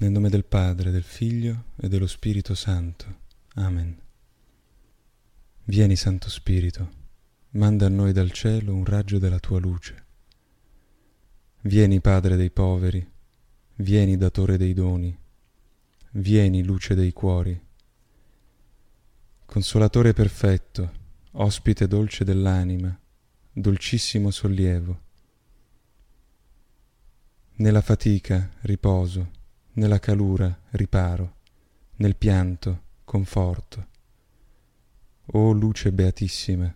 Nel nome del Padre, del Figlio e dello Spirito Santo. Amen. Vieni, Santo Spirito, manda a noi dal cielo un raggio della tua luce. Vieni, Padre dei poveri, vieni, datore dei doni, vieni, luce dei cuori. Consolatore perfetto, ospite dolce dell'anima, dolcissimo sollievo. Nella fatica, riposo nella calura riparo, nel pianto conforto. O luce beatissima,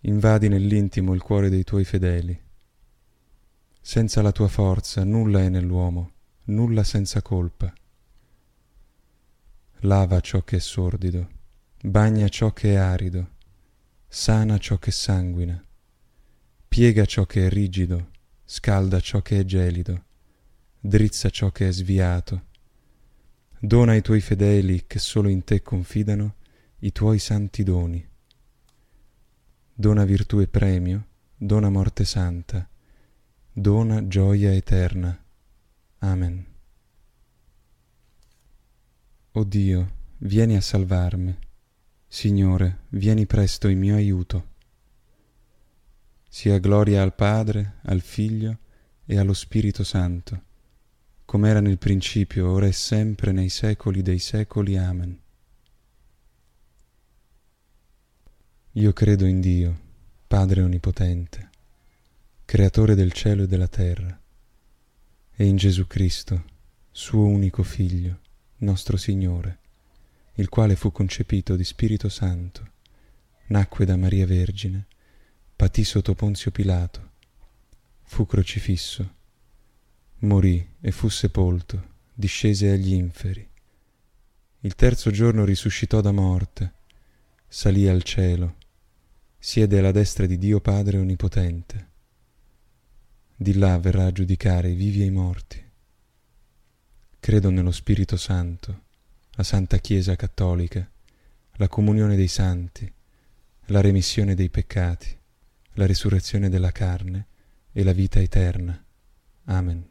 invadi nell'intimo il cuore dei tuoi fedeli. Senza la tua forza nulla è nell'uomo, nulla senza colpa. Lava ciò che è sordido, bagna ciò che è arido, sana ciò che sanguina, piega ciò che è rigido, scalda ciò che è gelido drizza ciò che è sviato. Dona ai tuoi fedeli che solo in te confidano i tuoi santi doni. Dona virtù e premio, dona morte santa, dona gioia eterna. Amen. O Dio, vieni a salvarmi. Signore, vieni presto in mio aiuto. Sia gloria al Padre, al Figlio e allo Spirito Santo come era nel principio, ora e sempre, nei secoli dei secoli. Amen. Io credo in Dio, Padre Onnipotente, Creatore del cielo e della terra, e in Gesù Cristo, suo unico Figlio, nostro Signore, il quale fu concepito di Spirito Santo, nacque da Maria Vergine, patì sotto Ponzio Pilato, fu crocifisso, morì e fu sepolto, discese agli inferi. Il terzo giorno risuscitò da morte, salì al cielo, siede alla destra di Dio Padre Onnipotente. Di là verrà a giudicare i vivi e i morti. Credo nello Spirito Santo, la Santa Chiesa Cattolica, la comunione dei santi, la remissione dei peccati, la risurrezione della carne e la vita eterna. Amen.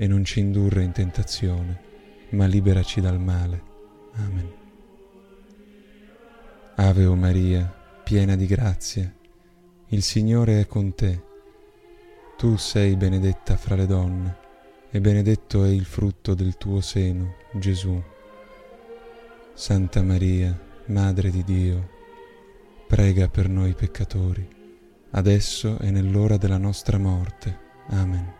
e non ci indurre in tentazione, ma liberaci dal male. Amen. Ave o Maria, piena di grazia, il Signore è con te. Tu sei benedetta fra le donne, e benedetto è il frutto del tuo seno, Gesù. Santa Maria, Madre di Dio, prega per noi peccatori, adesso e nell'ora della nostra morte. Amen.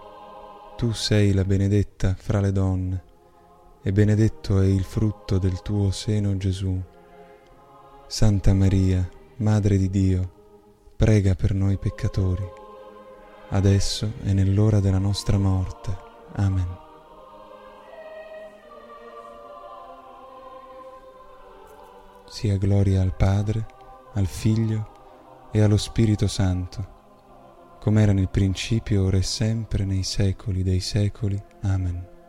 tu sei la benedetta fra le donne, e benedetto è il frutto del tuo seno Gesù. Santa Maria, Madre di Dio, prega per noi peccatori, adesso e nell'ora della nostra morte. Amen. Sia gloria al Padre, al Figlio e allo Spirito Santo come era nel principio, ora e sempre, nei secoli dei secoli. Amen.